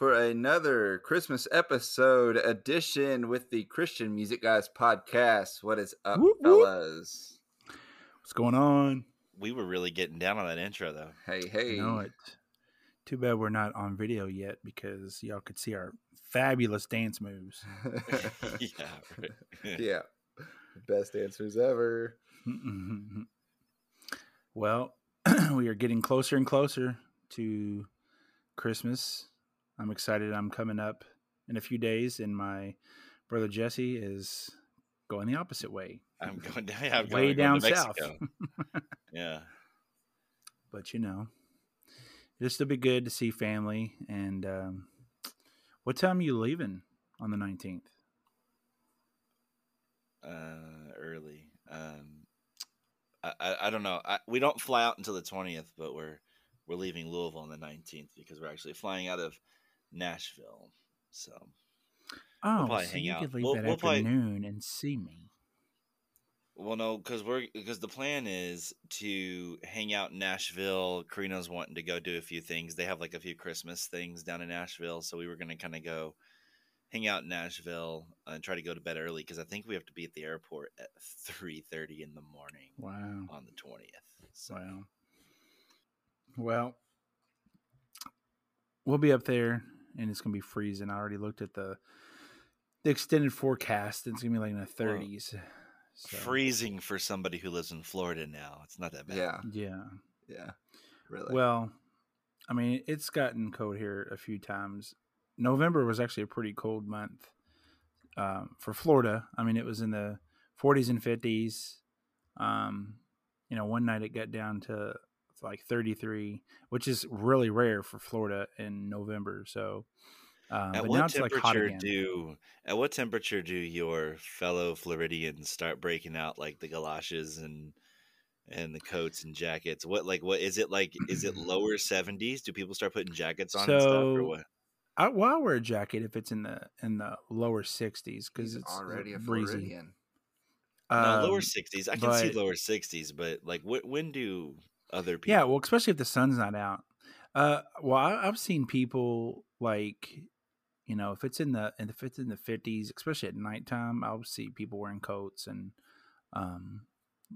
for another Christmas episode edition with the Christian Music Guys podcast. What is up, Whoop, whoop. fellas? What's going on? We were really getting down on that intro, though. Hey, hey. You know it. Too bad we're not on video yet because y'all could see our fabulous dance moves. yeah. Yeah. Best answers ever. well, we are getting closer and closer to Christmas. I'm excited. I'm coming up in a few days, and my brother Jesse is going the opposite way. I'm going down. Yeah, I'm way down to south. Yeah. but you know, it'll be good to see family. And um, what time are you leaving on the 19th? Uh, early. Um, I, I, I don't know. I, we don't fly out until the twentieth, but we're we're leaving Louisville on the nineteenth because we're actually flying out of Nashville. So Oh, probably so hang you out. could leave We'll- that we'll probably- afternoon and see me. Well, no, because we're because the plan is to hang out in Nashville. Karina's wanting to go do a few things. They have like a few Christmas things down in Nashville, so we were going to kind of go hang out in Nashville and try to go to bed early because I think we have to be at the airport at three thirty in the morning Wow. on the twentieth. So Wow. Well, we'll be up there and it's going to be freezing. I already looked at the the extended forecast. It's going to be like in the 30s. So, freezing for somebody who lives in Florida now. It's not that bad. Yeah. Yeah. Yeah. Really. Well, I mean, it's gotten cold here a few times. November was actually a pretty cold month um, for Florida. I mean, it was in the 40s and 50s. Um, you know, one night it got down to like 33, which is really rare for Florida in November. So, um, At but now what it's like hot temperature again. do at what temperature do your fellow Floridians start breaking out like the galoshes and and the coats and jackets? What like what is it like? Is it lower seventies? Do people start putting jackets on and stuff or So, what? I, well, I'll wear a jacket if it's in the in the lower 60s because it's already a breezy. Floridian. no, lower Um, sixties. I can see lower sixties, but like wh- when do other people? Yeah, well, especially if the sun's not out. Uh, well, I, I've seen people like, you know, if it's in the if it's in the fifties, especially at nighttime, I'll see people wearing coats and, um,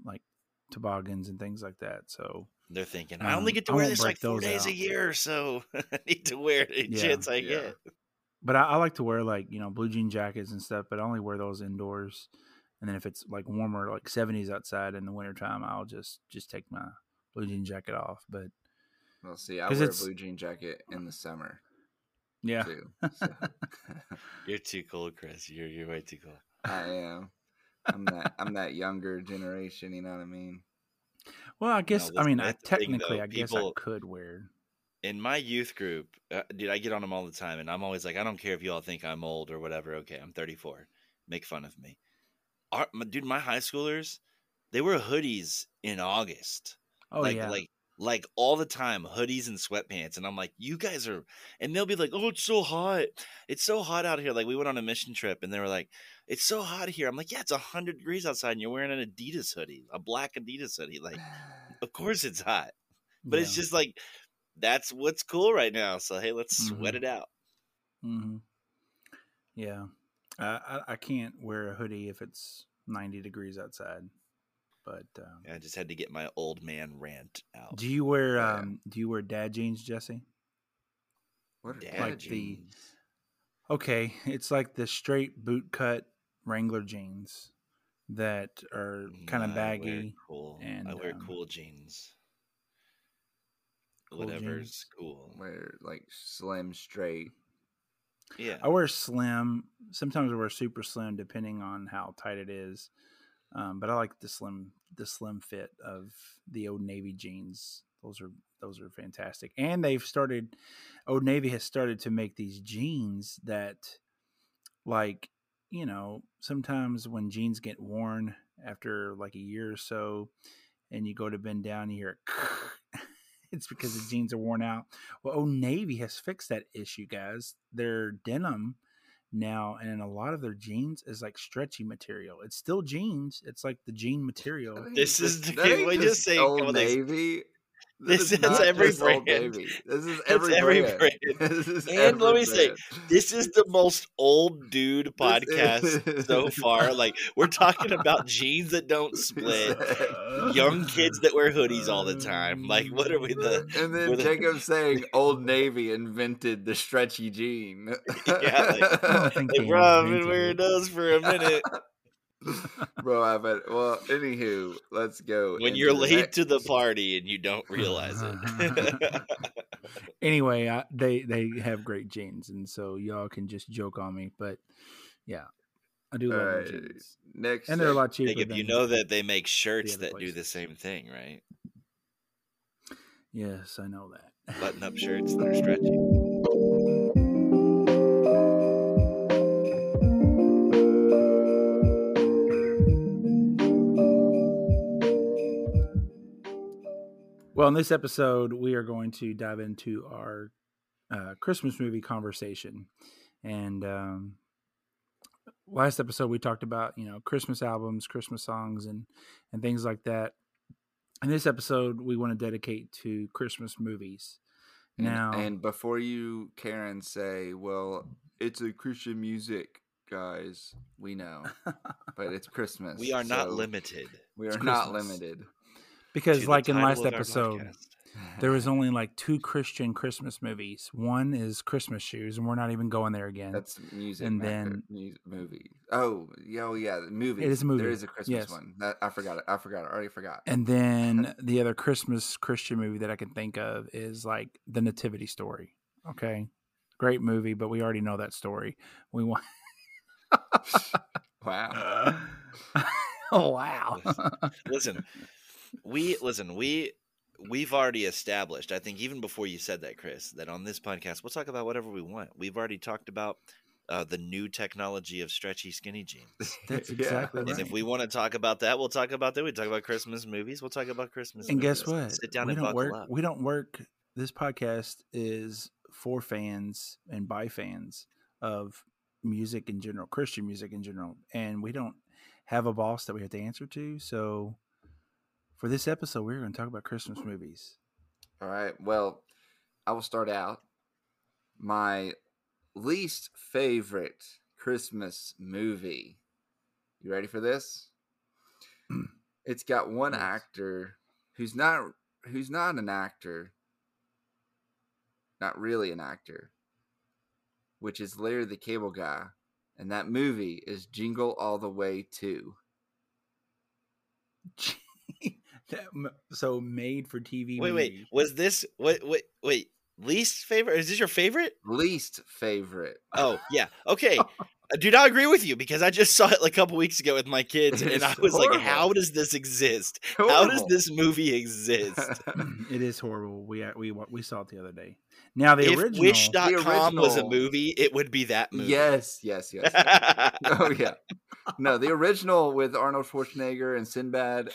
like toboggans and things like that. So they're thinking I only Um, get to I wear this like four days a out. year, so I need to wear it Yeah. chance I Yeah. get. but I, I like to wear like you know blue jean jackets and stuff, but I only wear those indoors. And then if it's like warmer, like seventies outside in the wintertime, I'll just just take my blue jean jacket off. But we'll see, I 'Cause wear a blue jean jacket in the summer yeah, too. So. You're too cool, Chris. You're you're way too cool. I am. I'm that. I'm that younger generation. You know what I mean? well, I guess I mean I, that's the thing, technically though. I guess People- I could wear. in my youth group, uh, dude, I get on them all the time, and I'm always like, I don't care if you all think I'm old or whatever. Okay, I'm 34. Make fun of me. Our, my, dude, my high schoolers, they wear hoodies in August. Oh like, yeah, like, like all the time, hoodies and sweatpants. And I'm like, you guys are, and they'll be like, oh, it's so hot. It's so hot out here. Like, we went on a mission trip, and they were like, it's so hot here. I'm like, yeah, it's 100 degrees outside, and you're wearing an Adidas hoodie, a black Adidas hoodie. Like, of course it's hot. But it's just like that's what's cool right now. So hey, let's sweat Mhm. it out. mm-hmm. Yeah, I, I I can't wear a hoodie if it's ninety degrees outside. But um, I just had to get my old man rant out. do you wear Yeah. um do you wear dad jeans, Jesse? What are Dad dad Like the- jeans? Okay, it's like the straight boot cut Wrangler jeans that are kind Nah, of I wear baggy. cool. I wear um, cool jeans. Cool Whatever's jeans. cool. Wear like slim, straight. Yeah. I wear slim. Sometimes I wear super slim, depending on how tight it is. Um, but I like the slim, the slim fit of the Old Navy jeans. Those are those are fantastic. And they've started. Old Navy has started to make these jeans that, like, you know, sometimes when jeans get worn after like a year or so, and you go to bend down, you hear. It it's because the jeans are worn out. Well, Old Navy has fixed that issue, guys. Their denim now and in a lot of their jeans is like stretchy material. It's still jeans. It's like the jean material. That ain't This is the- that ain't we just say Old all these- Navy. This is not every brand. Navy. This is every, every brand. brand. This is And every let me say. This is the most old dude podcast so far. Like we're talking about jeans that don't split, young kids that wear hoodies all the time. Like what are we the? And we're then the- Jacob saying Old Navy invented the stretchy jean. Yeah, like- I think Like, they bro, I've been wearing it. those for a minute. Bro, I bet. Well, anywho, let's go. When you're late next- to the party and you don't realize it. anyway, I, they they have great jeans, and so y'all can just joke on me. But yeah, I do love Alright, jeans, next, and they're a lot cheaper. Jacob, you know that they make shirts other that do the same thing, right? Yes, I know that. Button up shirts that are stretchy. Well, in this episode, we are going to dive into our uh, Christmas movie conversation. And um, last episode, we talked about you know Christmas albums, Christmas songs, and and things like that. In this episode, we want to dedicate to Christmas movies. Now, and before you, Karen, say, "Well, it's a Christian music, guys," we know, but it's Christmas. We are not so limited. We are not limited. Because to the like in last episode, podcast. there was only like two Christian Christmas movies. One is Christmas Shoes, and we're not even going there again. That's music, And then- music movie. Oh, yeah, oh yeah, movie. It is a movie, There is a Christmas yes. one. That I forgot it. I forgot it. I already forgot. And then the other Christmas Christian movie that I can think of is like The Nativity Story. Okay. Great movie, but we already know that story. We want Wow. Oh wow. listen, we listen. We we've already established. I think even before you said that, Chris, that on this podcast we'll talk about whatever we want. We've already talked about uh, the new technology of stretchy skinny jeans. That's exactly Yeah. exactly And if we want to talk about that, we'll talk about that. We talk about Christmas movies. We'll talk about Christmas. and movies. guess what? Sit down we and don't buckle work up. we don't work this podcast is for fans and by fans of music in general, Christian music in general. And we don't have a boss that we have to answer to. So for this episode, we're going to talk about Christmas movies. All right. Well, I will start out. My least favorite Christmas movie. You ready for this? it's got one Yes. actor who's not who's not an actor. Not really an actor. Which is Larry the Cable Guy. And that movie is Jingle All the Way 2. That so made for TV. Wait, wait. Was this wait, wait, wait? Least favorite? Is this your favorite? Least favorite. Oh yeah. Okay. I do not agree with you because I just saw it like a couple weeks ago with my kids, and I was like, "How does this exist? How does this movie exist?" it is horrible. We uh, we we saw it the other day. Now the if original. Wish.com was a movie, it would be that movie. yes, yes, yes. yes. oh yeah. No, the original with Arnold Schwarzenegger and Sinbad,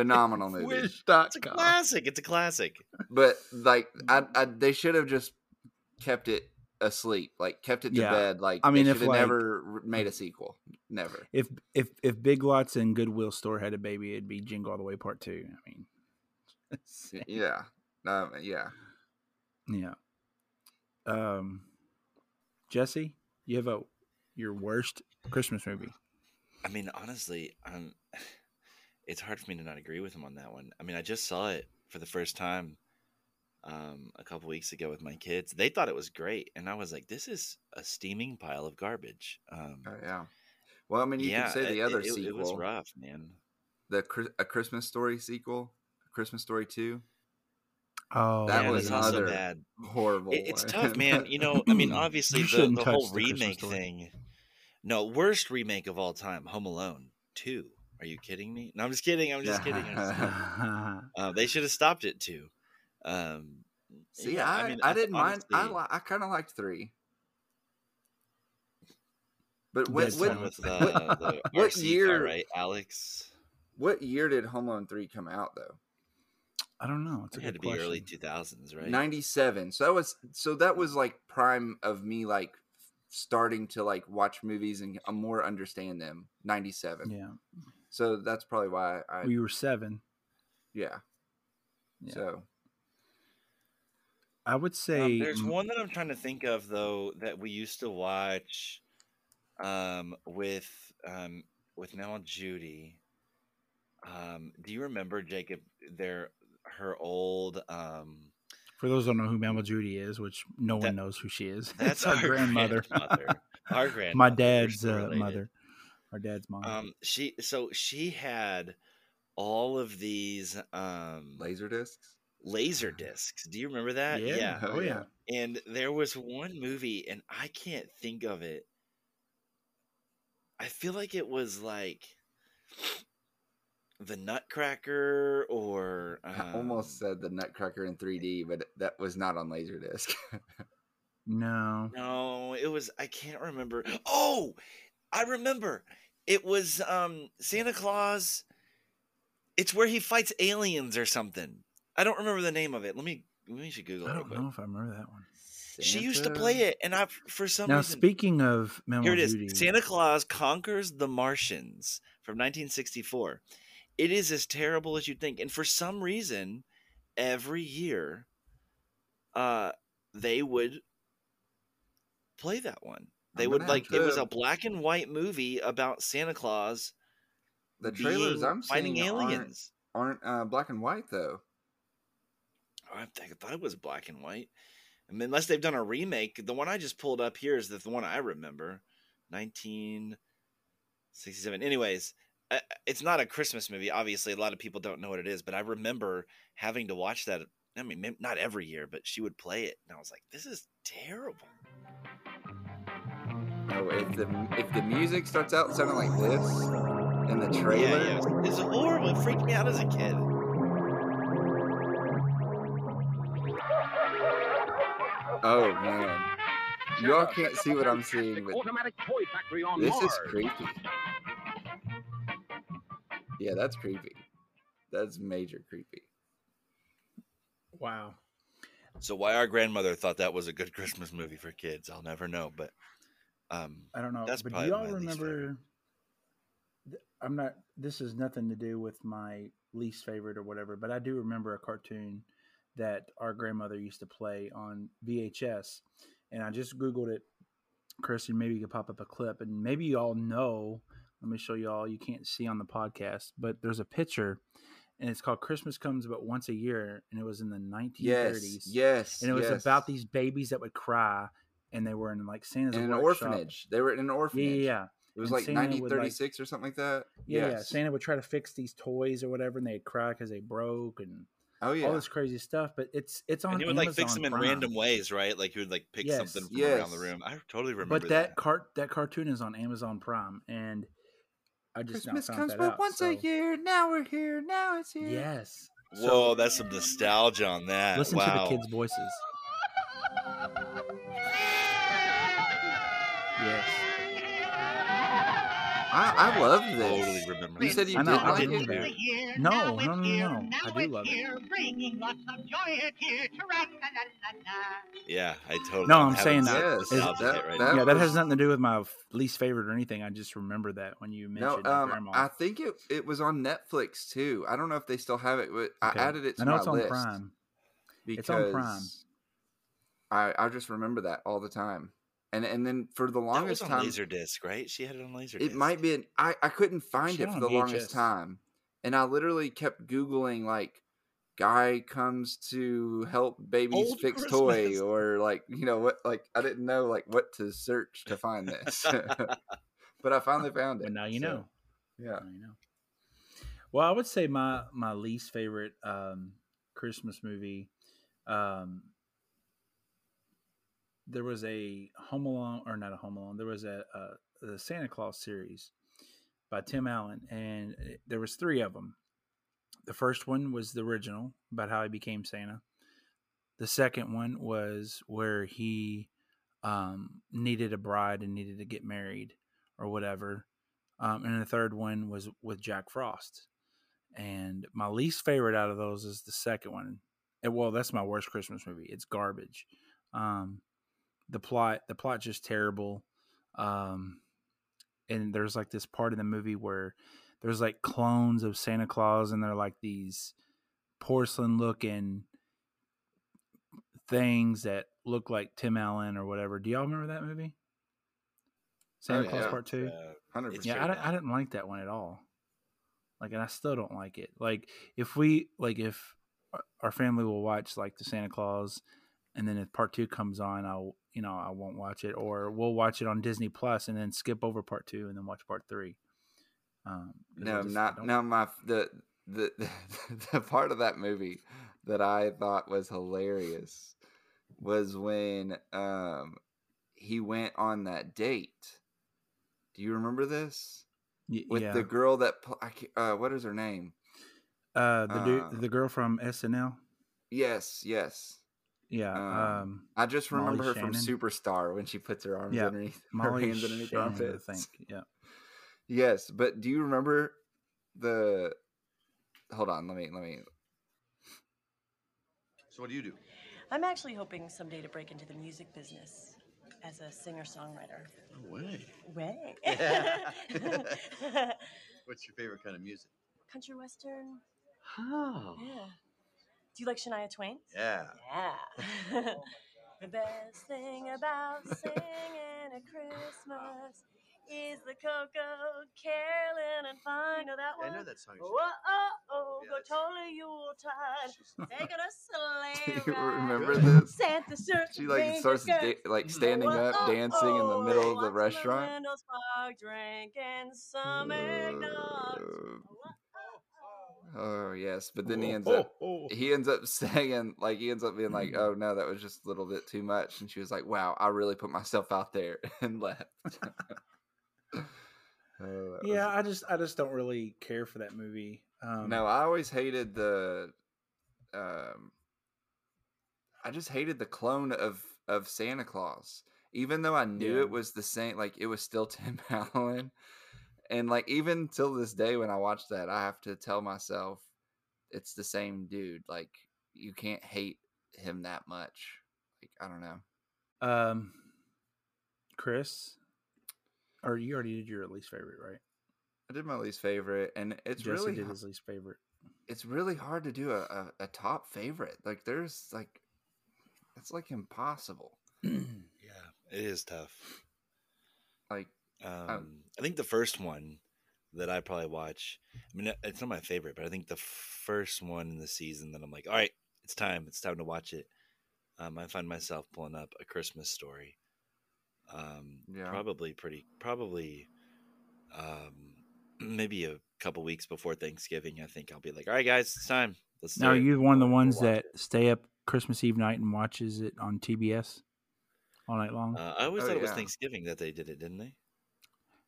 phenomenal movie. it's a classic. It's a classic. But like, I, I they should have just kept it asleep, like kept it to Yeah. bed. Like, I mean, they if, should like- never made a sequel. Never. If if if Big Lots and Goodwill Store had a baby, it'd be Jingle All the Way Part Two. I mean, Yeah. Um, yeah. yeah. Um, Jesse, you have a your worst Christmas movie. I mean, honestly, um, it's hard for me to not agree with him on that one. I mean, I just saw it for the first time um, a couple weeks ago with my kids. They thought it was great, and I was like, "This is a steaming pile of garbage." Um, Oh, yeah. Well, I mean, you yeah, can say the it- other it, it, sequel, was rough, man. the a Christmas Story sequel, Christmas Story Two. Oh, That yeah, was that's also another bad. Horrible. It, it's tough, man. You know, I mean, obviously You the, shouldn't the touch whole the remake thing. No, worst remake of all time, Home Alone Two. Are you kidding me? No, I'm just kidding. I'm just kidding. I'm just kidding. Uh, they should have stopped it too. Um, See, yeah, I, I, mean, didn't mind. I li- I kind of liked three. But what what, with with the, the what RC car, year- right, Alex? what year did Home Alone three come out though? I don't know. It's a It had to good be question. early 2000s, right? Ninety seven. So that was so that was like prime of me like starting to like watch movies and uh, more understand them. Ninety seven. Yeah, So that's probably why I we were seven. yeah. Yeah. So I would Um, say there's one that I'm trying to think of though that we used to watch um, with um, with Mel and Judy. Um, do you remember Jacob? Their her old um, for those who don't know who Mama Judy is, which no one knows who she is. that's our, grandmother. grandmother. Our grandmother. My dad's uh, mother. Our dad's mom. Um, she so she had all of these um Laser discs. laser discs. Do you remember that? yeah. Oh, Oh yeah. yeah. And there was one movie, and I can't think of it. I feel like it was like the Nutcracker, or I almost um, said the Nutcracker in 3D, but that was not on Laserdisc. No. no, it was. I can't remember. Oh, I remember. It was um Santa Claus. It's where he fights aliens or something. I don't remember the name of it. Let me. Let me should Google I it. don't know if I remember that one. She used to play it, and I for some Now, reason Now speaking of Mama Here it is. Judy, Santa Claus Conquers the Martians from 1964. It is as terrible as you'd think. And for some reason, every year, uh, they would play that one. They would like it was a black and white movie about Santa Claus The trailers I'm fighting seeing aren't, aliens. aren't uh, black and white though. Oh, I, think, I thought it was black and white. I mean, unless they've done a remake. The one I just pulled up here is the, the one I remember, 1967. Anyways, uh, it's not a Christmas movie. Obviously, a lot of people don't know what it is, but I remember having to watch that. I mean, not every year, but she would play it, and I was like, "This is terrible." If the if the music starts out sounding like this in the trailer, yeah, it was- it's horrible. It freaked me out as a kid. oh man, you all can't see what I'm seeing, but automatic toy factory on this is creepy. Yeah, that's creepy. That's major creepy. wow. So why our grandmother thought that was a good Christmas movie for kids, I'll never know. But um, I don't know. That's but do y'all remember? th- I'm not. This has nothing to do with my least favorite or whatever, but I do remember a cartoon that our grandmother used to play on VHS, and I just googled it. Christian, maybe you could pop up a clip, and maybe you all know. Let me show you all. You can't see on the podcast, but there's a picture, and it's called "Christmas Comes But Once a Year," and it was in the 1930s. Yes, yes, and it was yes. about these babies that would cry, and they were in like Santa's in an workshop. orphanage. They were in an orphanage. yeah, yeah. It was And like Santa would, like- 1936 or something like that. Yeah, yeah. Santa would try to fix these toys or whatever, and they'd cry because they broke and Oh yeah. all this crazy stuff. But it's it's on and he would like fix them in Prime. random ways, right? Like he would like pick Yes. something from around the room. I totally remember But that cart that cartoon is on Amazon Prime, and I just Christmas found comes that but out. once so- a year. Now we're here. Now it's here. Yes. Whoa, that's some nostalgia on that. Listen wow. to the kids' voices. Yes. I, I love Totally this. remember. You that. said you I know, I didn't I like it. that. No, no, no, no. I do love it. Yeah, I totally. No, I'm I'm saying some that- Yes, nostalgia that- right that- now. yeah, that has nothing to do with my least favorite or anything. I just remember that when you mentioned your um, grandma. I think it it was on Netflix too. I don't know if they still have it, but I Okay. added it to I know my it's on list Prime. because It's on Prime. I I just remember that all the time, and and then for the That was longest on time, Laserdisc, right? She had it on Laserdisc. it might be. An, I I couldn't find She it for the longest time, and I literally kept googling like guy comes to help babies Old fix Christmas. toy or like you know what like I didn't know like what to search to find this, but I finally found it. But now you so, know. Yeah. I know. Well, I would say my my least favorite um, Christmas movie. Um, there was a Home Alone, or not a Home Alone. There was a, a the Santa Claus series by Tim Allen, and it- there was three of them. The first one was the original about how he became Santa. The second one was where he um, needed a bride and needed to get married or whatever. Um, and the third one was with Jack Frost. And my least favorite out of those is the second one. And, well, that's my worst Christmas movie. It's garbage. Um, the plot, the plot's just terrible. Um, and there's like this part in the movie where there's like clones of Santa Claus, and they're like these porcelain looking things that look like Tim Allen or whatever. Do y'all remember that movie? Santa Oh, Claus yeah. Part Two. Uh, yeah. I, I didn't like that one at all. Like, and I still don't like it. Like, if we like, if our- our family will watch like the Santa Claus, and then if Part Two comes on, I'll you know I won't watch it, or we'll watch it on Disney Plus and then skip over Part Two and then watch Part Three. Um, No, just not no. My the the the part of that movie that I thought was hilarious was when um he went on that date. Do you remember this Y- with yeah. the girl that pl- I can't, uh what is her name? uh, the dude, uh, the girl from SNL. Yes, yes. Yeah, um, um, I just Molly remember her from Superstar when she puts her arms Yeah, underneath her hands underneath her Shannon, I think. Yeah. Yes, but do you remember the? Hold on, let me let me. So what do you do? I'm actually hoping someday to break into the music business as a singer-songwriter. No way. Way. What's your favorite kind of music? Country western. Oh. Yeah. Do you like Shania Twain? Yeah. Yeah. Oh the best thing about singing at Christmas is the Coco Carolyn and fine. Know that one? I know that song. Whoa, oh, oh, Yeah, go totally Yuletide. Taking a sleigh Do you remember this? Santa shirt. She like starts da- like standing Whoa, up, oh, dancing in the oh, middle of the restaurant. drinking some eggnog. Oh yes, but then he Oh, ends up oh, oh. he ends up saying like he ends up being like, "Oh no, that was just a little bit too much," and she was like, "Wow, I really put myself out there," and left. Oh, Yeah, was- I just I just don't really care for that movie. Um, no, I always hated the. Um, I just hated the clone of of Santa Claus, even though I knew Yeah. it was the same. Like it was still Tim Allen, and like even till this day, when I watch that, I have to tell myself it's the same dude. Like you can't hate him that much. Like I don't know. Um, Chris, or you already did your least favorite, right? I did my least favorite, and it's Jesse really did his least favorite. it's really hard to do a, a, a top favorite. Like there's like it's like impossible. yeah, it is tough. Like Um, I think the first one that I probably watch. I mean, it's not my favorite, but I think the first one in the season that I'm like, all right, it's time. It's time to watch it. Um, I find myself pulling up a Christmas story. Um, Yeah. probably pretty, probably, um, maybe a couple weeks before Thanksgiving. I think I'll be like, all right, guys, it's time. Let's Now, are you one of the ones that it. stay up Christmas Eve night and watches it on TBS all night long? Uh, I always Oh, thought it was. Thanksgiving that they did it, didn't they?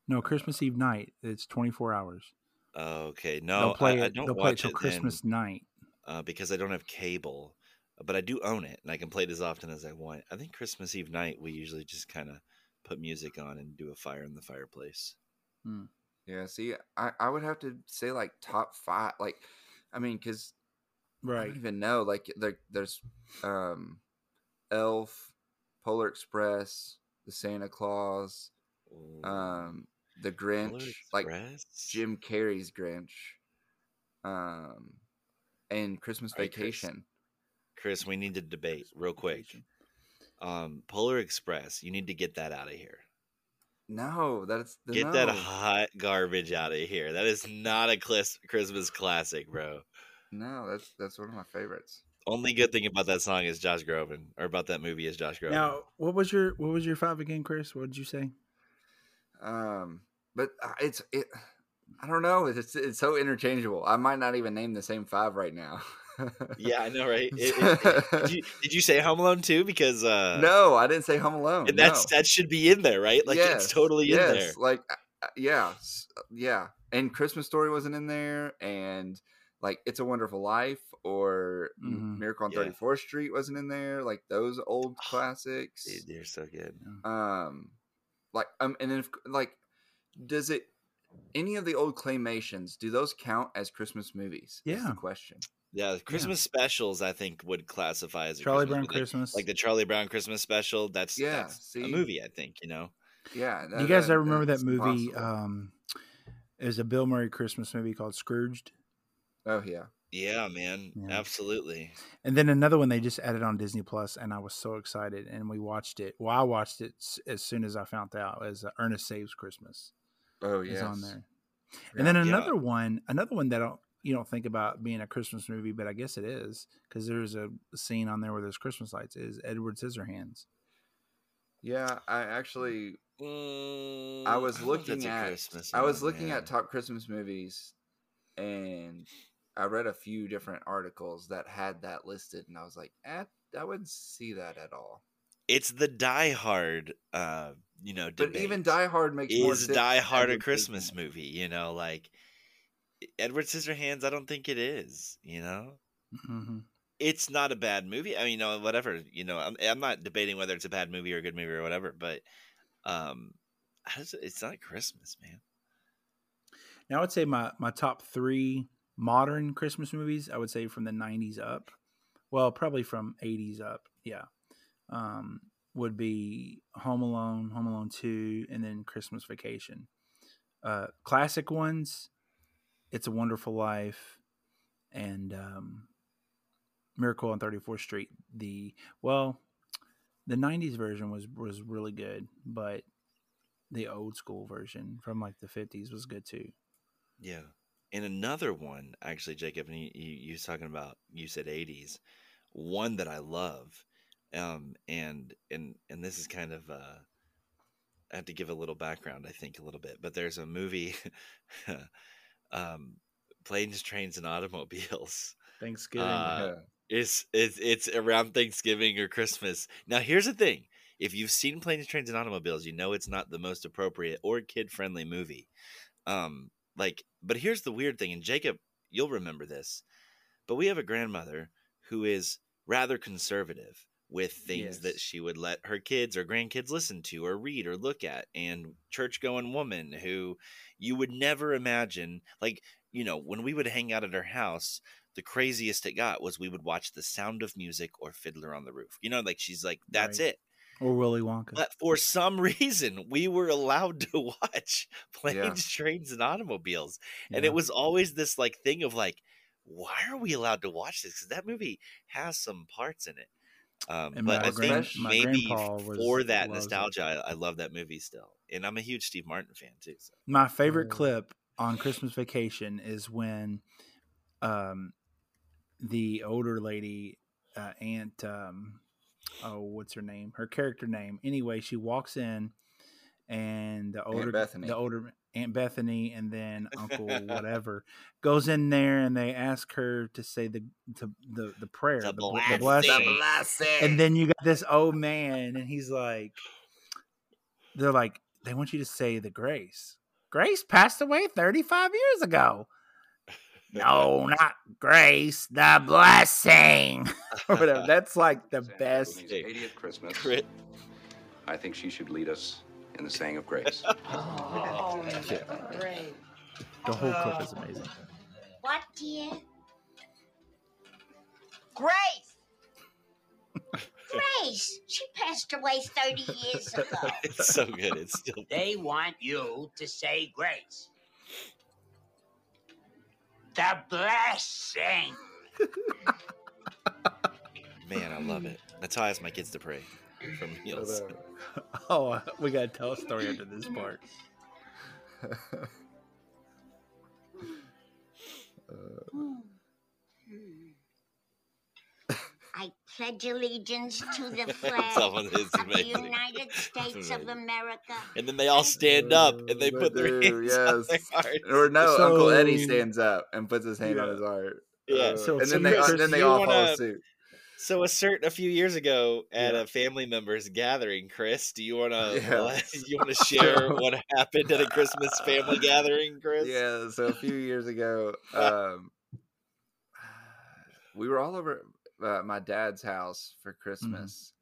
No, Christmas Eve night. It's twenty four hours. Okay, no, they'll play I, I it. don't they'll play it watch till it Christmas then, night. uh, because I don't have cable, but I do own it and I can play it as often as I want. I think Christmas Eve night we usually just kind of put music on and do a fire in the fireplace. yeah, see, I I would have to say like top five. Like, I mean, because right, I Right. don't even know. Like there there's um, Elf, Polar Express, the Santa Claus, um, the Grinch, like Jim Carrey's Grinch, um, and Christmas All right, Chris. Vacation. Chris, we need to debate real quick. Um, Polar Express, you need to get that out of here. No, that's the Get that hot garbage out of here. That is not a Clis- Christmas classic, bro. No, that's that's one of my favorites. Only good thing about that song is Josh Groban, or about that movie is Josh Groban. Now, what was your what was your five again, Chris? What did you say? Um, but uh, it's it. I don't know. It's it's so interchangeable. I might not even name the same five right now. yeah, I know, right? It- it- did, you, did you say Home Alone too? Because uh, no, I didn't say Home Alone. and that's no. that should be in there, right? Like Yes, it's totally in there. Like, uh, yeah, yeah. And Christmas Story wasn't in there, and like It's a Wonderful Life or M- Mhm. Miracle on Yeah. Thirty Fourth Street wasn't in there. Like those old Oh, classics. Dude, they're so good. Um, like um, and if like, does it? Any of the old claymations do those count as Christmas movies? Yeah. the question. Yeah, the Christmas specials I think would classify as a Charlie Christmas, Brown like, Christmas. like the Charlie Brown Christmas special. That's Yeah, that's see? a movie. I think you know. Yeah. Do you guys that- ever remember that movie? possible. Um, is a Bill Murray Christmas movie called Scrooged. oh yeah. Yeah, man. Yeah. Absolutely. And then another one they just added on Disney Plus, and I was so excited. And we watched it. Well, I watched it as soon as I found out. Was uh, Ernest Saves Christmas Oh is yes. on there. And then Yeah. another one, another one that don't you don't think about being a Christmas movie, but I guess it is because there's a scene on there where there's Christmas lights. Is Edward Scissorhands? Yeah, I actually Mm, I was don't know if looking a at Christmas I was looking man. at top Christmas movies, and I read a few different articles that had that listed, and I was like, eh, I wouldn't see that at all. It's the Die Hard, uh, you know, But even debate. Die Hard makes more is sense Die Hard a Christmas Scissorhands. movie? You know, like Edward Scissorhands. I don't think it is. You know, Mm-hmm. it's not a bad movie. I mean, you know, whatever. You know, I'm, I'm not debating whether it's a bad movie or a good movie or whatever, but um, it's not Christmas, man. Now I would say my my top three modern Christmas movies. I would say from the '90s up. Well, probably from '80s up. Yeah, um, would be Home Alone, Home Alone Two, and then Christmas Vacation. Uh, classic ones. It's a Wonderful Life, and um, Miracle on 34th Street. The well, the '90s version was was really good, but the old school version from like the 50s was good too. Yeah. And another one, actually, Jacob, and you, you, you was talking about, you said 80s. One that I love, um, and and and this is kind of, uh, I have to give a little background, I think, a little bit. But there's a movie, um, Planes, Trains, and Automobiles. Thanksgiving. Uh, Yeah. It's it's around Thanksgiving or Christmas. Now here's the thing: if you've seen Planes, Trains, and Automobiles, you know it's not the most appropriate or kid friendly movie. Um, like, but here's the weird thing, and Jacob, you'll remember this. But we have a grandmother who is rather conservative with things that she would let her kids or grandkids listen to or read or look at, and church going woman who you would never imagine. Like, you know, when we would hang out at her house, the craziest it got was we would watch The Sound of Music or Fiddler on the Roof. You know, like she's like, that's Right. it. Or Willy Wonka. But for some reason, we were allowed to watch planes, Yeah. trains, and automobiles. And Yeah. it was always this like thing of like, why are we allowed to watch this? Because that movie has some parts in it. Um, And but my I think grand- my maybe grandpa was- for that nostalgia, I, I love that movie still. And I'm a huge Steve Martin fan too. So. My favorite Mm. clip on Christmas Vacation is when um the older lady uh, aunt um oh what's her name her character name anyway she walks in and the older Bethany. the older aunt bethany and then uncle whatever goes in there and they ask her to say the to the the prayer The the, bl- blessing. the blessing The blessing. and then you got this old man and he's like they're like they want you to say the grace grace passed away 35 years ago no not grace the blessing or whatever that's like the best Hey, 80th Christmas. Crit. I think she should lead us in the saying of grace. Oh, great. the whole clip is amazing What, dear? Grace! Grace. She passed away 30 years ago. It's so good. It's still They want you to say grace. The blessing. man, I love it. That's how I ask my kids to pray from meals. oh uh, we gotta tell a story after this part uh, hmm. I pledge allegiance to the flag of the. United States of. America. And then they all stand up and they put their they do, hands on their yes. or no, Uncle Eddie stands up and puts his hand on his heart. Yeah. Uh, So and then they Chris, then they all follow wanna- suit. So a certain a few years ago at Yeah. a family member's gathering, Chris, do you want to Yeah. you want to share what happened at a Christmas family gathering, Chris? Yeah, so a few years ago, um, we were all over uh, my dad's house for Christmas,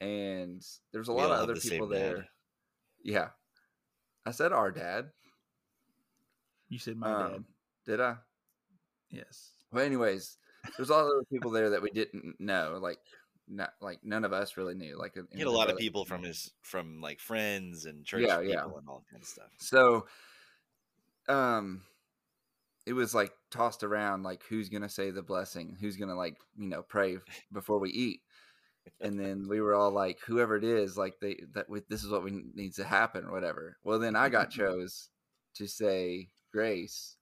and there's a We lot of other people dad. there. Yeah, I said our dad. you said my Um, dad Did I? yes Well, anyways, there's a all other people there that we didn't know. Like, not like none of us really knew. Like, He had a lot of people from his from like friends and church Yeah, people yeah. and all that kind of stuff. So, um, it was like tossed around like who's gonna say the blessing, who's gonna like you know pray before we eat, and then we were all like whoever it is like they that we, this is what we needs to happen or whatever. Well, then I got chose to say grace.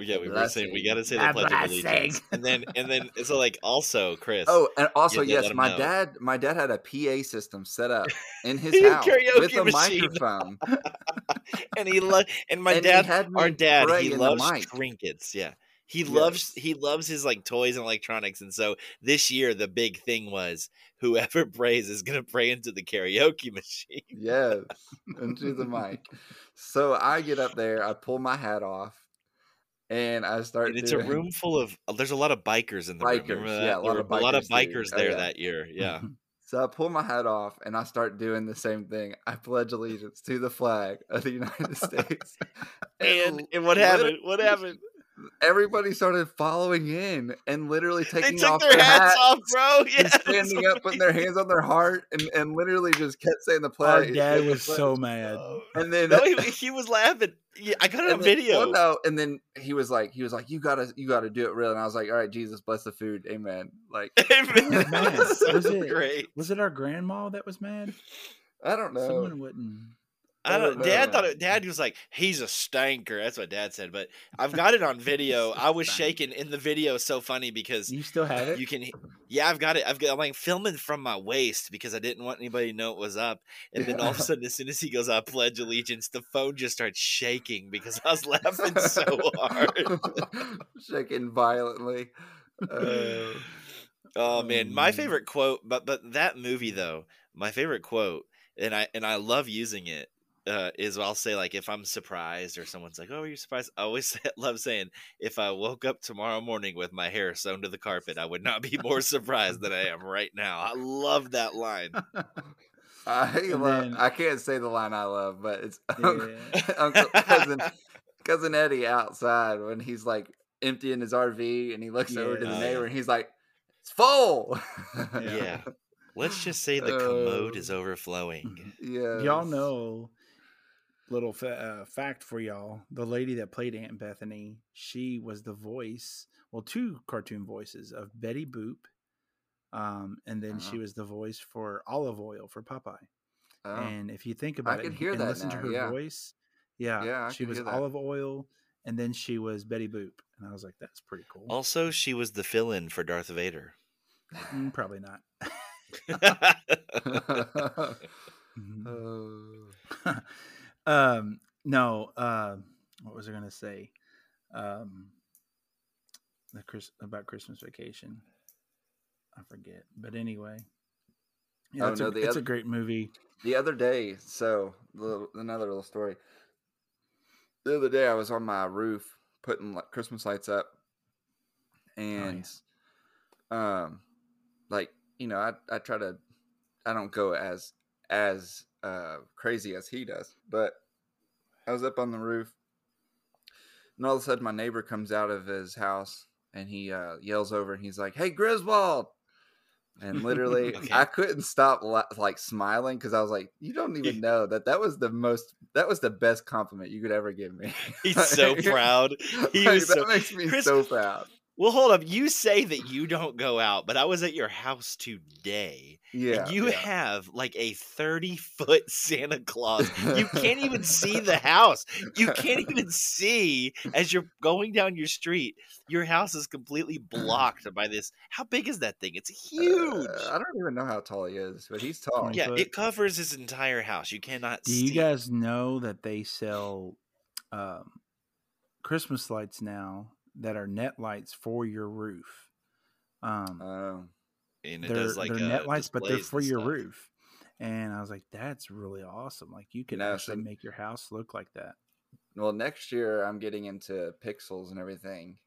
Yeah, we were saying we got to say the pledge of allegiance, and then and then so like also Chris. Oh, and also yes, my know. dad my dad had a PA system set up in his He had a house karaoke with a machine. microphone. And he loved and my And dad, our dad, he loves trinkets. Yeah, he loves Yes. he loves his like toys and electronics. And so this year the big thing was whoever prays is gonna pray into the karaoke machine. yes, into the mic. So I get up there, I pull my hat off, and I start. And it's a room full of there's a lot of bikers in the room. Bikers, Remember yeah, a lot of a lot of bikers, Oh, there yeah. that year. Yeah. So I pull my hat off and I start doing the same thing. I pledge allegiance to the flag of the United States. And and what happened? What happened? Everybody started following in and literally They taking took off their hats hat off, bro. and Yes. standing up, putting their hands on their heart, and, and literally just kept saying the Our dad the was so mad. Oh. And then No, he, he was laughing. Yeah, I got a on and then- video. no, and then he was like, he was like, you gotta, you gotta do it real. And I was like, all right, Jesus, bless the food, amen. Like, Man, mad? that's so Was it- great. Was it our grandma that was mad? I don't know. Someone wouldn't. I don't. Dad thought it, Dad was like, "He's a stanker." That's what Dad said. But I've got it on video. I was shaking in the video. So funny because You still have it? you can. Yeah, I've got it. I've got. I'm like filming from my waist because I didn't want anybody to know it was up. And then all of a sudden, as soon as he goes, "I pledge allegiance," the phone just starts shaking because I was laughing so hard. shaking violently. Uh, Oh Oh, man, my favorite quote, but but that movie though, my favorite quote, and I and I love using it. Uh, is I'll say like if I'm surprised or someone's like, "Oh, are you surprised?" I always say, love saying, "If I woke up tomorrow morning with my hair sewn to the carpet, I would not be more surprised than I am right now." I love that line. I love, then- I can't say the line I love, but it's Yeah. Uncle cousin cousin Eddie outside when he's like emptying his RV and he looks over to the Oh, neighbor yeah. and he's like, "It's full." Yeah. Let's just say the commode is overflowing. yeah. Y'all know, little fa- uh, fact for y'all: the lady that played Aunt Bethany, she was the voice, well, two cartoon voices of Betty Boop, um, and then she Uh-huh. was the voice for Olive Oyl for Popeye. Oh. And if you think about it, could and- hear and that listen to her yeah. voice, yeah, Yeah, she was. Olive Oyl, and then she was Betty Boop, and I was like, that's pretty cool. Also, she was the fill-in for Darth Vader. Mm, probably not. Oh. Um no uh what was i gonna say? Um the chris about christmas vacation. I forget but anyway. Yeah Oh, it's, no, a, it's other- a great movie. the other day, so little, another little story. The other day, I was on my roof putting like Christmas lights up, and um, like you know, I I try to, I don't go as as uh crazy as he does, but I was up on the roof, and all of a sudden, my neighbor comes out of his house and he uh, yells over, and he's like, "Hey, Griswold!" And literally, Okay. I couldn't stop like smiling because I was like, "You don't even know that that was the most, that was the best compliment you could ever give me." He's so proud. He Like, was that so- makes me Chris- so proud. Well, hold up. You say that you don't go out, but I was at your house today, Yeah, and you yeah. have like a thirty foot Santa Claus. You can't even see the house. You can't even see as you're going down your street. Your house is completely blocked by this. How big is that thing? It's huge. Uh, I don't even know how tall he is, but he's tall. Yeah, foot. it covers his entire house. You cannot. See Do you see. guys know that they sell um christmas lights now that are net lights for your roof um Oh, And it they're, does like they're uh, net lights, but they're for your stuff. roof. And I was like, that's really awesome. Like you can No, actually so- make your house look like that. well, next year I'm getting into pixels and everything,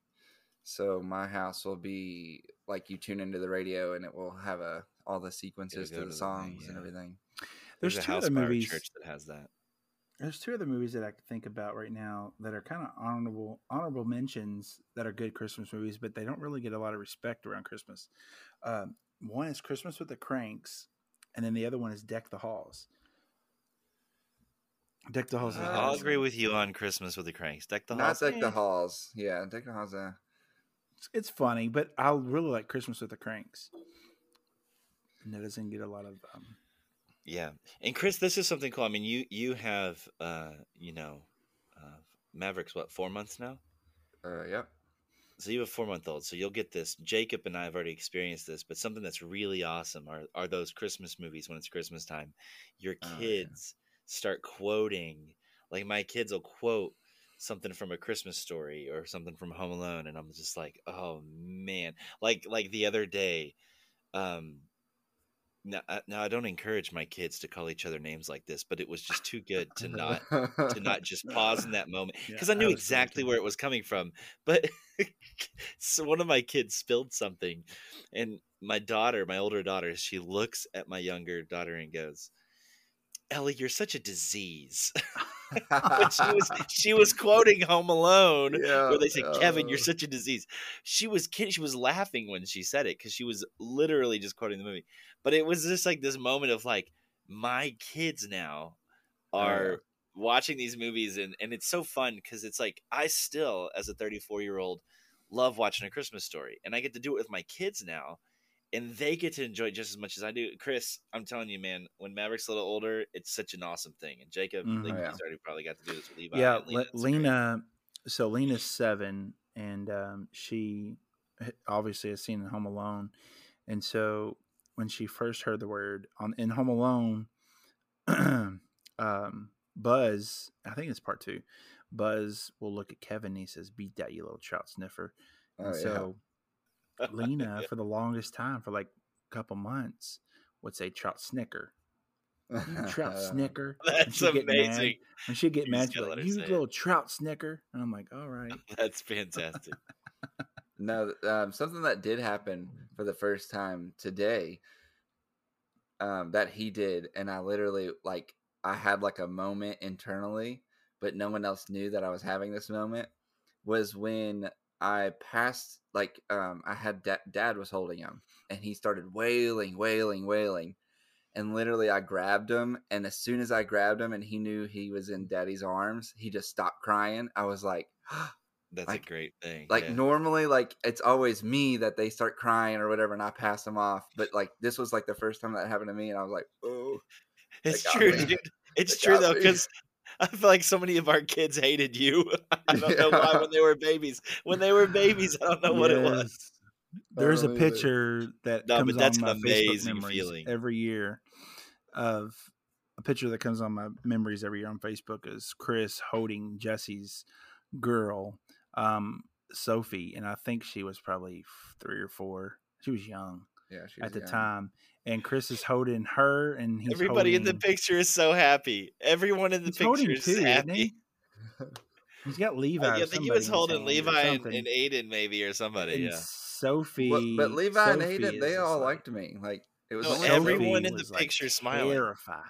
so my house will be like you tune into the radio and it will have a all the sequences go to to the the thing, songs and everything. There's, There's, a two house other movies. church that has that. There's two other movies that I can think about right now that are kind of honorable honorable mentions that are good Christmas movies, but they don't really get a lot of respect around Christmas. Um, one is Christmas with the Cranks, and then the other one is Deck the Halls. Deck the halls. is Uh, I'll agree with you on Christmas with the Cranks. Deck the Not halls. Deck eh. the Halls. Yeah, Deck the Halls. Uh, It's, it's funny, but I really like Christmas with the Cranks. And that doesn't get a lot of. Um, Yeah, and Chris, this is something cool. I mean, you you have uh, you know, uh, Mavericks. What four months now? uh, yep. So you have a four month old, so you'll get this. Jacob and I have already experienced this, but something that's really awesome are are those Christmas movies when it's Christmas time. Your Oh, yeah. kids start quoting, like my kids will quote something from a Christmas story or something from Home Alone, and I'm just like, oh man, like like the other day. Um, now, uh, now I don't encourage my kids to call each other names like this, but it was just too good to not to not just pause in that moment because I I knew was exactly where it was coming from. But so one of my kids spilled something, and my daughter, my older daughter, she looks at my younger daughter and goes, "Ellie, you're such a disease." She was she was quoting Home Alone, Yeah, where they said, "Kevin, you're uh. such a disease." She was kidding. She was laughing when she said it because she was literally just quoting the movie. But it was just like this moment of like, my kids now Oh, are watching these movies, and and it's so fun because it's like I still, as a 34 year old, love watching a Christmas story, and I get to do it with my kids now. And they get to enjoy it just as much as I do. Chris, I'm telling you, man, when Maverick's a little older, it's such an awesome thing. And Jacob, like, Oh, yeah. he's already probably got to do this with Levi. yeah, and Le- it's great. Lena. So Lena's seven, and um, she obviously has seen Home Alone, and so when she first heard the word on in Home Alone, um, Buzz, I think it's part two. Buzz will look at Kevin and he says, "Beat that, you little trout sniffer." Oh, yeah. so Lena, for the longest time, for like a couple months, would say trout snicker. You trout snicker. And That's she'd get mad. amazing. And she'd get You mad. just She'd like, you say it. little trout snicker. And I'm like, all right. That's fantastic. No, um, something that did happen for the first time today um, that he did, and I literally like I had like a moment internally, but no one else knew that I was having this moment. Was when I passed like um, I had da- dad was holding him, and he started wailing, wailing, wailing, and literally I grabbed him, and as soon as I grabbed him, and he knew he was in daddy's arms, he just stopped crying. I was like. That's Like- a great thing. like yeah. normally like it's always me that they start crying or whatever and i pass them off but like this was like the first time that happened to me and i was like oh it's true, dude. It's true though, because I feel like so many of our kids hated you. I don't know why when they were babies. When they were babies, I don't know what it was. Yes. There's a picture that No, but comes that's on an my Facebook amazing memories feeling. every year of a picture that comes on my memories every year on Facebook is Chris holding Jesse's girl, um, Sophie, and I think she was probably three or four. She was young yeah she at was the young. time, and Chris is holding her, and he's Everybody in the picture is so happy. Everyone in the He's picture is two, isn't happy. he? He's got Levi. Uh, yeah, I think he was holding Levi and, and Aiden maybe or somebody. And yeah. Sophie. but, but levi and aiden they all like- liked me like it was No, only everyone in the was, like, picture smiling. Terrified.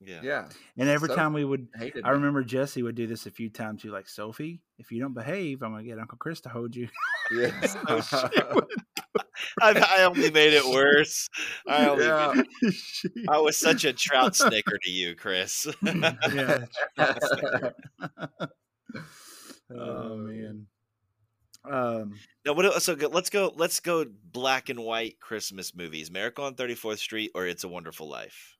Yeah. yeah And every So- time we would, hated I me. remember Jesse would do this a few times. You like Sophie, if you don't behave, I'm gonna get Uncle Chris to hold you. yeah So would- I, I only made it worse. I only Yeah. it- I was such a trout snicker to you, Chris. yeah. Oh, Oh man. Um. No, what? So let's go. Let's go. Black and white Christmas movies: Miracle on Thirty Fourth Street or It's a Wonderful Life.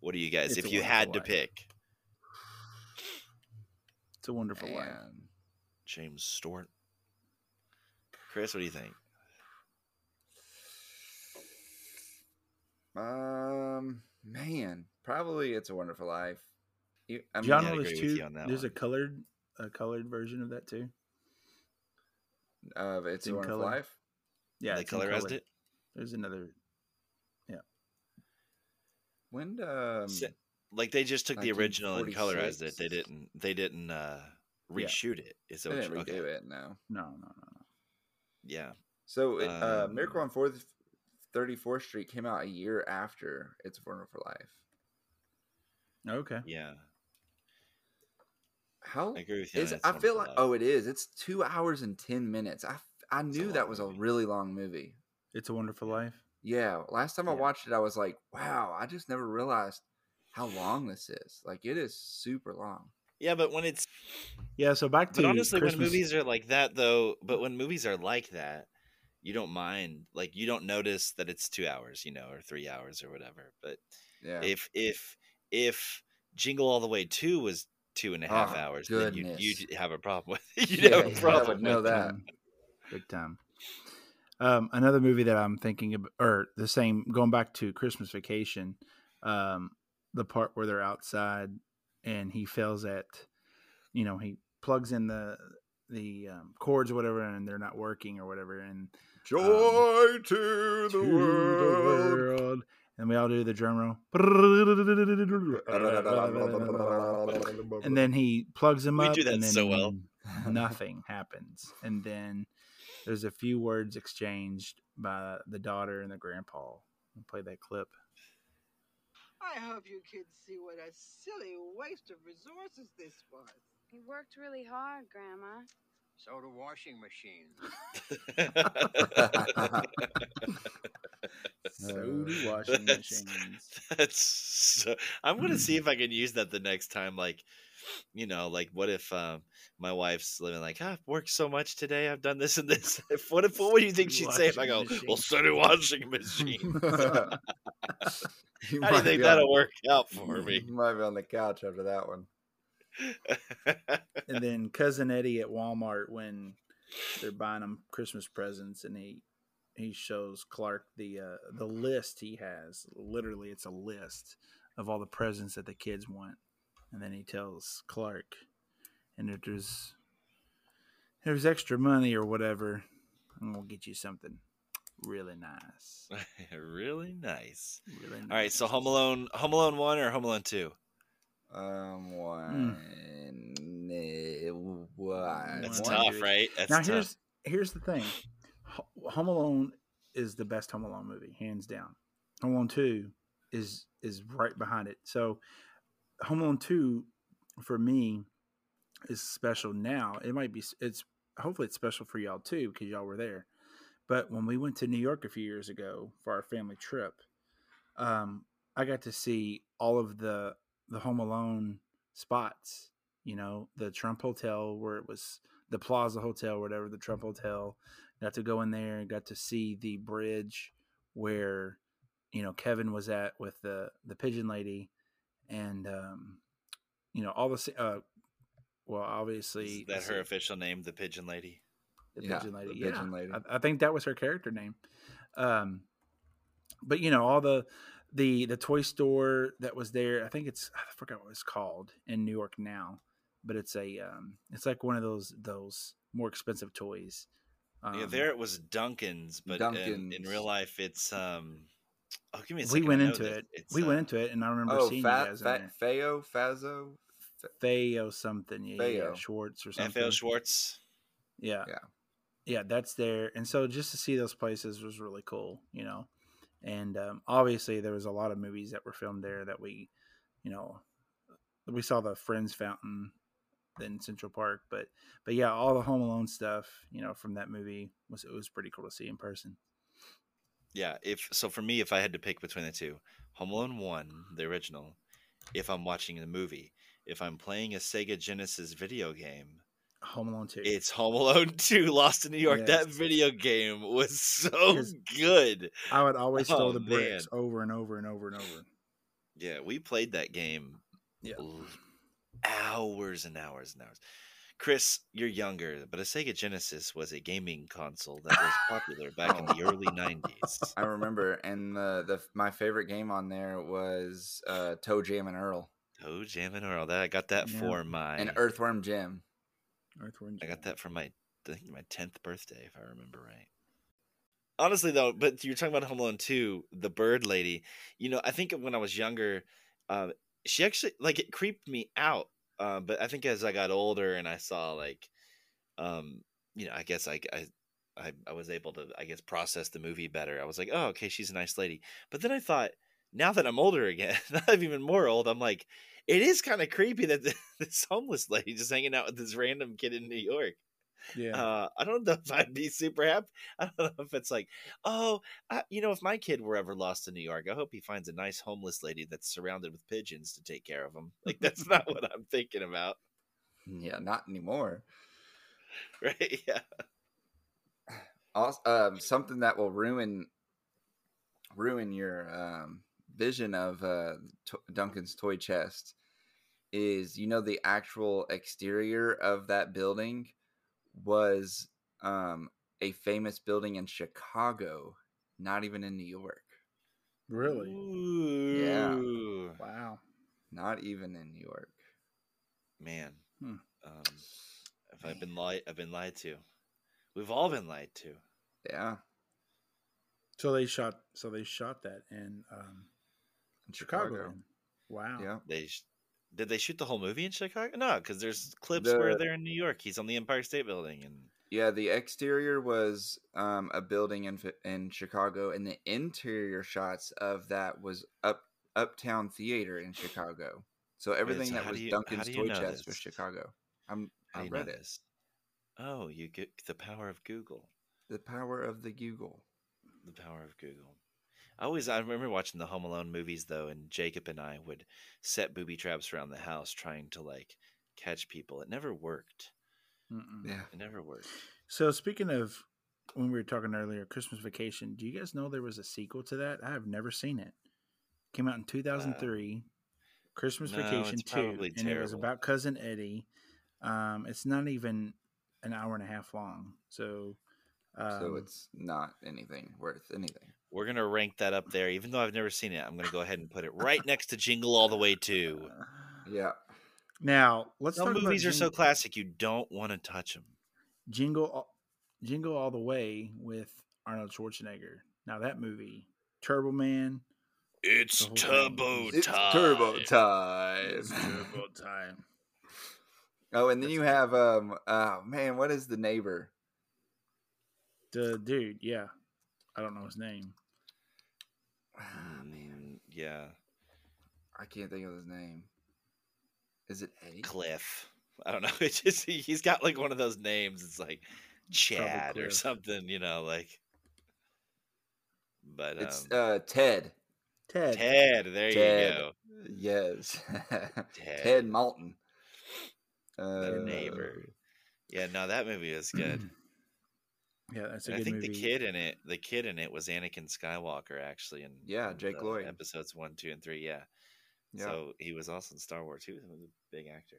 What do you guys? It's if you had to pick, It's a wonderful life. Man. James Stewart. Chris, what do you think? um man probably it's a wonderful life You- I mean, John I'd Willis agree with too. you on that There's a colored, a colored version of that too. of it's in a wonderful color. life Yeah, they it's colorized color. it. There's another. When um Like they just took the original and colorized it. They didn't. They didn't uh, Yeah. reshoot it. Is that they didn't you- redo okay. it no No, no, no, no. Yeah. So, it, uh, Um, Miracle on Fourth, Thirty Fourth Street came out a year after It's a Wonderful Life. Okay. Yeah. How I agree with you. on is? It's a I feel like Life. oh, it is. It's two hours and ten minutes. I It's a knew that was a really long movie. It's a Wonderful Life. Yeah, last time I watched it, I was like, wow, I just never realized how long this is. Like it is super long. Yeah, but when it's Yeah, so back to but honestly, Christmas. when movies are like that, though, but when movies are like that, you don't mind. Like you don't notice that it's two hours, you know, or three hours or whatever. But Yeah. if if if Jingle All the Way two was two and a half Oh, hours, then you'd, you'd have a problem with. it. You'd Yeah, have a yeah, I problem would know with that. time. Big time. Um, another movie that I'm thinking of, or the same, going back to Christmas Vacation, um, the part where they're outside and he fails at, you know, he plugs in the the um, cords or whatever, and they're not working or whatever, and Joy Um, to the to world. world. And we all do the drum roll. And then he plugs him We up. do that and then so well. Nothing happens. And then there's a few words exchanged by the daughter and the grandpa. I'll play that clip. I hope you kids see what a silly waste of resources this was. He worked really hard, Grandma. So do washing machines. So do washing That's- machines. That's so, I'm gonna see if I can use that the next time. Like, you know, like what if um, my wife's living like, ah, I've worked so much today, I've done this and this. If what if what would you think she'd say if I go, Washing well, so do washing machine. How do you think that'll on- work out for me? You might be on the couch after that one. and then cousin Eddie at Walmart when they're buying him Christmas presents, and he he shows Clark the uh, the list he has. Literally, it's a list of all the presents that the kids want, and then he tells Clark, and if there's if there's extra money or whatever, I'm gonna get you something really nice. really nice. Really nice. All right, so Home Alone, Home Alone one or Home Alone two? Um, one. eh, One. That's One, tough, right? That's now tough. here's here's the thing. Home Alone is the best Home Alone movie, hands down. Home Alone Two is is right behind it. So Home Alone Two for me is special now. It might be it's hopefully it's special for y'all too because y'all were there. But when we went to New York a few years ago for our family trip, um, I got to see all of the the Home Alone spots. You know, the Trump Hotel where it was the Plaza Hotel, whatever the Trump Hotel. Got to go in there and got to see the bridge where you know Kevin was at with the the pigeon lady, and um, you know all the uh, well, obviously Is that her see, official name, the Pigeon Lady? the Yeah, pigeon lady. the yeah, pigeon lady. I, I think that was her character name. Um, but you know all the the the toy store that was there. I think it's I forgot what it's called in New York now, but it's a um, it's like one of those those more expensive toys. yeah, Um, there it was Duncan's, but in, in real life, it's um. Oh, give me a we second. I went into it. It's, we uh, went into it, and I remember Oh, seeing you fat, guys in fat, there. Feo, Fazo. Feo something, yeah, yeah, yeah, Schwarz or something. F.L. Schwarz. Yeah. Yeah. Yeah, that's there. And so just to see those places was really cool, you know. And um, obviously there was a lot of movies that were filmed there that we, you know, we saw the Friends Fountain in Central Park, but but yeah, all the Home Alone stuff, you know, from that movie was it was pretty cool to see in person. Yeah, if so, for me, if I had to pick between the two, Home Alone one, the original, if I'm watching the movie, if I'm playing a Sega Genesis video game, Home Alone 2. it's Home Alone two, Lost in New York. That video game was so good. I would always throw Oh, the bricks man. over and over and over and over. Yeah, we played that game Yeah. hours and hours and hours. Chris, you're younger, but a Sega Genesis was a gaming console that was popular back in the early '90s. I remember, and the, the my favorite game on there was uh, ToeJam and Earl Oh, Jam and Earl. That I got that Yeah. for my. and Earthworm Jim. Earthworm Jim. I got that for my I think my tenth birthday, if I remember right. Honestly, though, but you're talking about Home Alone two, the bird lady. You know, I think when I was younger, uh, she actually like it creeped me out. Uh, but I think as I got older and I saw like, um, you know, I guess I, I I I was able to I guess process the movie better. I was like, oh, okay, she's a nice lady. But then I thought, now that I'm older again, now I'm even more old, I'm like, it is kind of creepy that this homeless lady just hanging out with this random kid in New York. Yeah. Uh, I don't know if I'd be super happy. I don't know if it's like, oh, I, you know, if my kid were ever lost in New York, I hope he finds a nice homeless lady that's surrounded with pigeons to take care of him. Like that's not what I'm thinking about, Yeah, not anymore. right? Yeah. Also, um, something that will ruin ruin your um, vision of uh, to- Duncan's toy chest is you know the actual exterior of that building was um, a famous building in Chicago, not even in New York. really? Ooh. Wow. Not even in New York. Man. Hmm. Um, if I've been lied, I've been lied to. We've all been lied to. Yeah, So they shot. So they shot that in um, in Chicago. Chicago. Wow. Yeah. They sh- did they shoot the whole movie in Chicago? No, because there's clips where they're in New York. He's on the Empire State Building, and Yeah, the exterior was um, a building in in Chicago, and the interior shots of that was up Uptown Theater in Chicago. So everything that was you- Duncan's toy chest was? Chicago. I'm I do you know read this? Oh, you get the power of Google. The power of the Google. The power of Google. I always I remember watching the Home Alone movies though, and Jacob and I would set booby traps around the house trying to like catch people. It never worked. Mm-mm. Yeah. It never worked. So speaking of when we were talking earlier, Christmas Vacation. Do you guys know there was a sequel to that? I have never seen it. Came out in 2003. Christmas Uh, no, Vacation it's Two, probably and it was about cousin Eddie. Um, it's not even an hour and a half long, so um, so it's not anything worth anything. We're gonna rank that up there, even though I've never seen it. I'm gonna go ahead and put it right next to Jingle All the Way too. Yeah. now let's Some talk movies about are so classic you don't want to touch them. Jingle, All- Jingle All the Way with Arnold Schwarzenegger. Now that movie, Turbo Man, It's The whole turbo It's time. turbo time. it's Turbo Time. Oh, and then you have um oh man, what is the neighbor? The dude, yeah, I don't know his name. Ah, man, yeah, I can't think of his name. Is it Eddie? Cliff. I don't know. It's just he- he's got like one of those names. It's like Chad or something, you know, like. But It's um, uh Ted. Ted. Ted. There Ted. you go. Yes. Ted. Ted Maltin. The Uh, neighbor. Yeah, no, that movie was good. Yeah, that's a And I think movie. the kid in it, the kid in it was Anakin Skywalker, actually. In Yeah, Jake Lloyd. episodes one, two, and three. Yeah. Yeah. So he was also in Star Wars. Too. He was a big actor.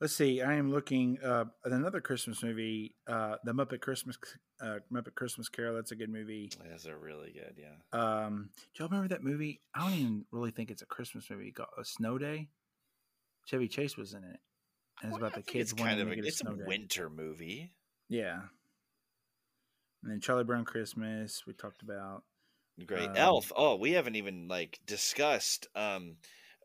Let's see. I am looking uh, at another Christmas movie, uh, the Muppet Christmas uh, Muppet Christmas Carol. That's a good movie. Those are really good. Yeah. Um, do y'all remember that movie? I don't even really think it's a Christmas movie. Called A Snow Day. Chevy Chase was in it, and it's Well, about the kids it's kind wanting of to a, get a it's a snow day. winter movie. Yeah. And then Charlie Brown Christmas we talked about. Great. Um, Elf. Oh, we haven't even like discussed um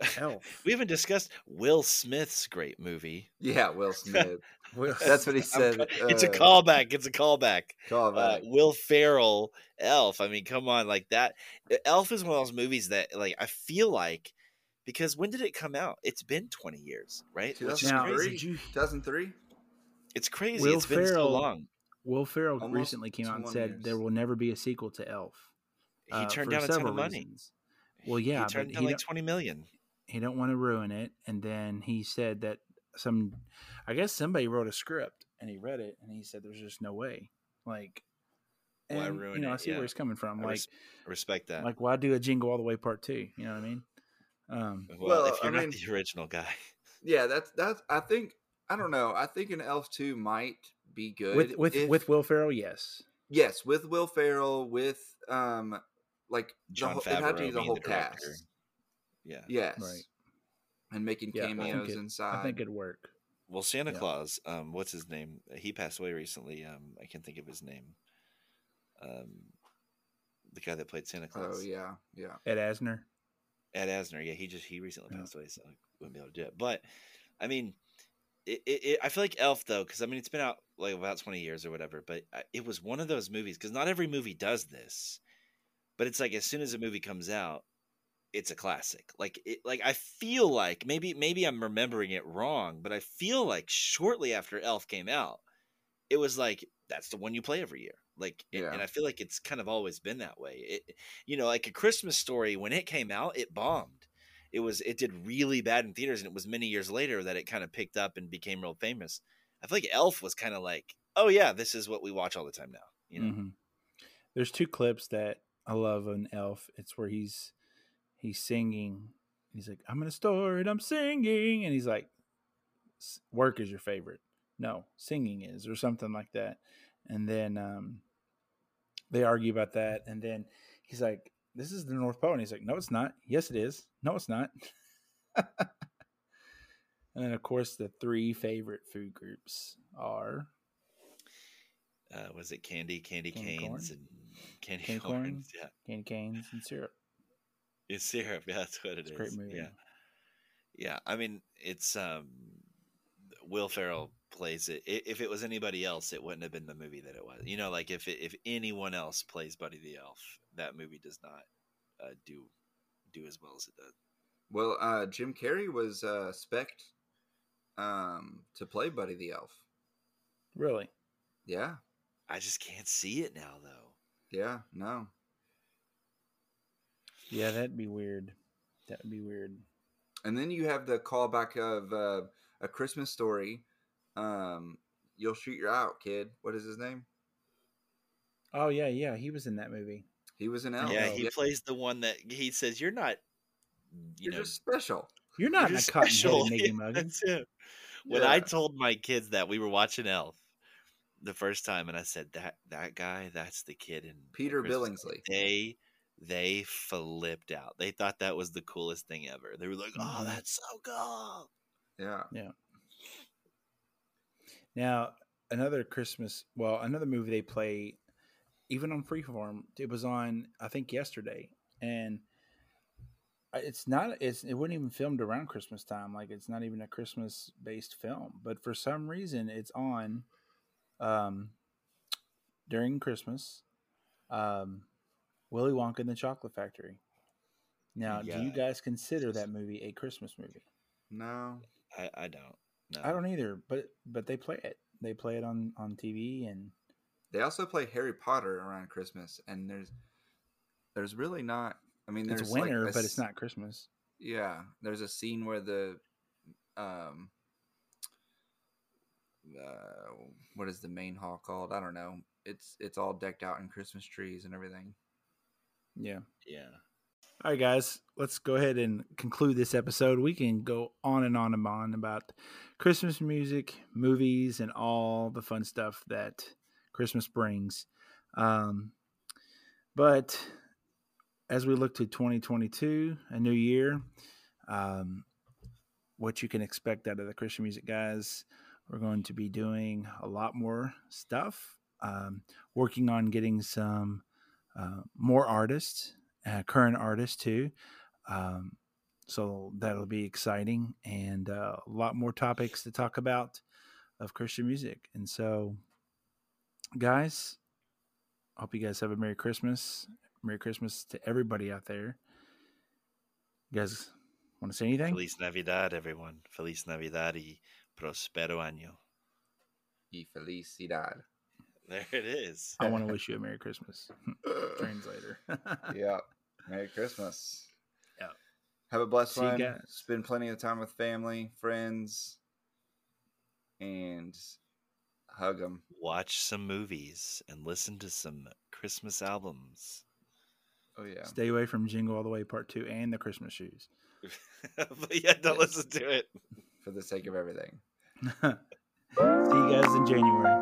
Elf. we haven't discussed Will Smith's great movie. Yeah, Will Smith. Will- That's what he I'm said. ca- it's a uh, callback. It's a callback. Call Uh, back. Will Ferrell, Elf. I mean, come on, like that. Elf is one of those movies that, like, I feel like because when did it come out? It's been twenty years, right? Which is Now, crazy. did you- 2003? It's crazy. Will it's been so Ferrell- long. Will Ferrell Almost recently came out and said years. there will never be a sequel to Elf. He uh, turned down a ton of money. reasons. Well, yeah, he turned but down he like don't- twenty million. he don't want to ruin it and then he said that some i guess somebody wrote a script and he read it and he said there's just no way like Why ruin you know i see Yeah. where he's coming from I like res- respect that. like why do a jingle all the way part two you know what i mean um well, Well, if you're I not mean- the original guy, Yeah, that's that's. I think I don't know. I think an Elf two might be good with with if- with will ferrell yes yes with Will Ferrell with um like the John whole, it had to be the whole the cast. yeah. Yes, right and making yeah I cameos it, inside. I think it'd work Well, Santa Yeah. Claus, um, what's his name? He passed away recently. Um, I can't think of his name. Um, the guy that played Santa Claus. Oh yeah, yeah. ed asner Ed Asner. Yeah, he just he recently Yeah. passed away, so I wouldn't be able to do it. But I mean, it, it, it I feel like Elf though, because I mean it's been out like about twenty years or whatever. But uh, it was one of those movies because not every movie does this. But it's like as soon as a movie comes out, it's a classic. Like it, like I feel like maybe maybe I'm remembering it wrong, but I feel like shortly after Elf came out, it was like that's the one you play every year. Like, and- Yeah. and I feel like it's kind of always been that way. It, you know, like a Christmas story when it came out, it bombed. It was it did really bad in theaters, and it was many years later that it kind of picked up and became real famous. I feel like Elf was kind of like, oh yeah, this is what we watch all the time now. You know, Mhm. There's two clips that I love on Elf. It's where he's he's singing. He's like, "I'm in a store and I'm singing," and he's like, "Work is your favorite." No, singing is, or something like that. And then um, they argue about that, and then he's like, "This is the North Pole," and he's like, "No, it's not. Yes, it is. No, it's not." and then, of course, the three favorite food groups are uh, was it candy, candy, Candy canes, corn? and candy, Candy corns? corn? Yeah, candy canes and syrup. it's syrup. Yeah, that's what it It's is. great movie. Yeah, yeah. I mean, it's um, Will Ferrell plays it. If it was anybody else, it wouldn't have been the movie that it was. You know, like if it, if anyone else plays Buddy the Elf, that movie does not uh, do do as well as it does. Well, uh, Jim Carrey was uh, spec'd um, to play Buddy the Elf. Really? Yeah, I just can't see it now, though. yeah, no. Yeah, that'd be weird. That would be weird. And then you have the callback of uh, a Christmas story. Um, You'll shoot your out, kid. What is his name? Oh yeah, yeah, he was in that movie. He was an elf. yeah, he plays the one that he says you're not. You You're know, just special. You're not you're a special." Mickey Yeah, that's it. When I told my kids that we were watching Elf the first time, and I said that that guy, that's the kid in Peter Christmas," Billingsley. They they flipped out. They thought that was the coolest thing ever. They were like, "Oh, Mhm. that's so cool!" Yeah, yeah. Now, another Christmas, well, another movie they play, even on Freeform, it was on, I think, yesterday. And it's not, it's, it wasn't even filmed around Christmas time. Like, it's not even a Christmas based film. But for some reason, it's on um, during Christmas. Um, Willy Wonka and the Chocolate Factory. Now, do you guys consider that movie a Christmas movie? No. I, I don't. No. I don't either, but but they play it. They play it on on TV, and They also play Harry Potter around Christmas, and there's there's really not. I mean, there's it's like winter, a but it's not Christmas. Yeah, there's a scene where the um uh, what is the main hall called? I don't know. It's it's all decked out in Christmas trees and everything. Yeah. Yeah. All right, guys, let's go ahead and conclude this episode. We can go on and on and on about Christmas music, movies, and all the fun stuff that Christmas brings. Um, but as we look to 2022, a new year, um, what you can expect out of the Christian music guys, we're going to be doing a lot more stuff, um, working on getting some uh, more artists uh, current artists too. Um, so that'll be exciting and uh, a lot more topics to talk about of Christian music. And so, guys, hope you guys have a Merry Christmas. Merry Christmas to everybody out there. You guys want to say anything? Feliz Navidad, everyone. Feliz Navidad y prospero año. Y felicidad. There it is. I want to wish you a Merry Christmas. Translator. yeah. Merry Christmas. Yeah. Have a blessed See one. guys. Spend plenty of time with family, friends, and hug them. Watch some movies and listen to some Christmas albums. Oh yeah. Stay away from Jingle All the Way Part 2 and the Christmas shoes. but yeah, don't listen to it. For the sake of everything. See you guys in January.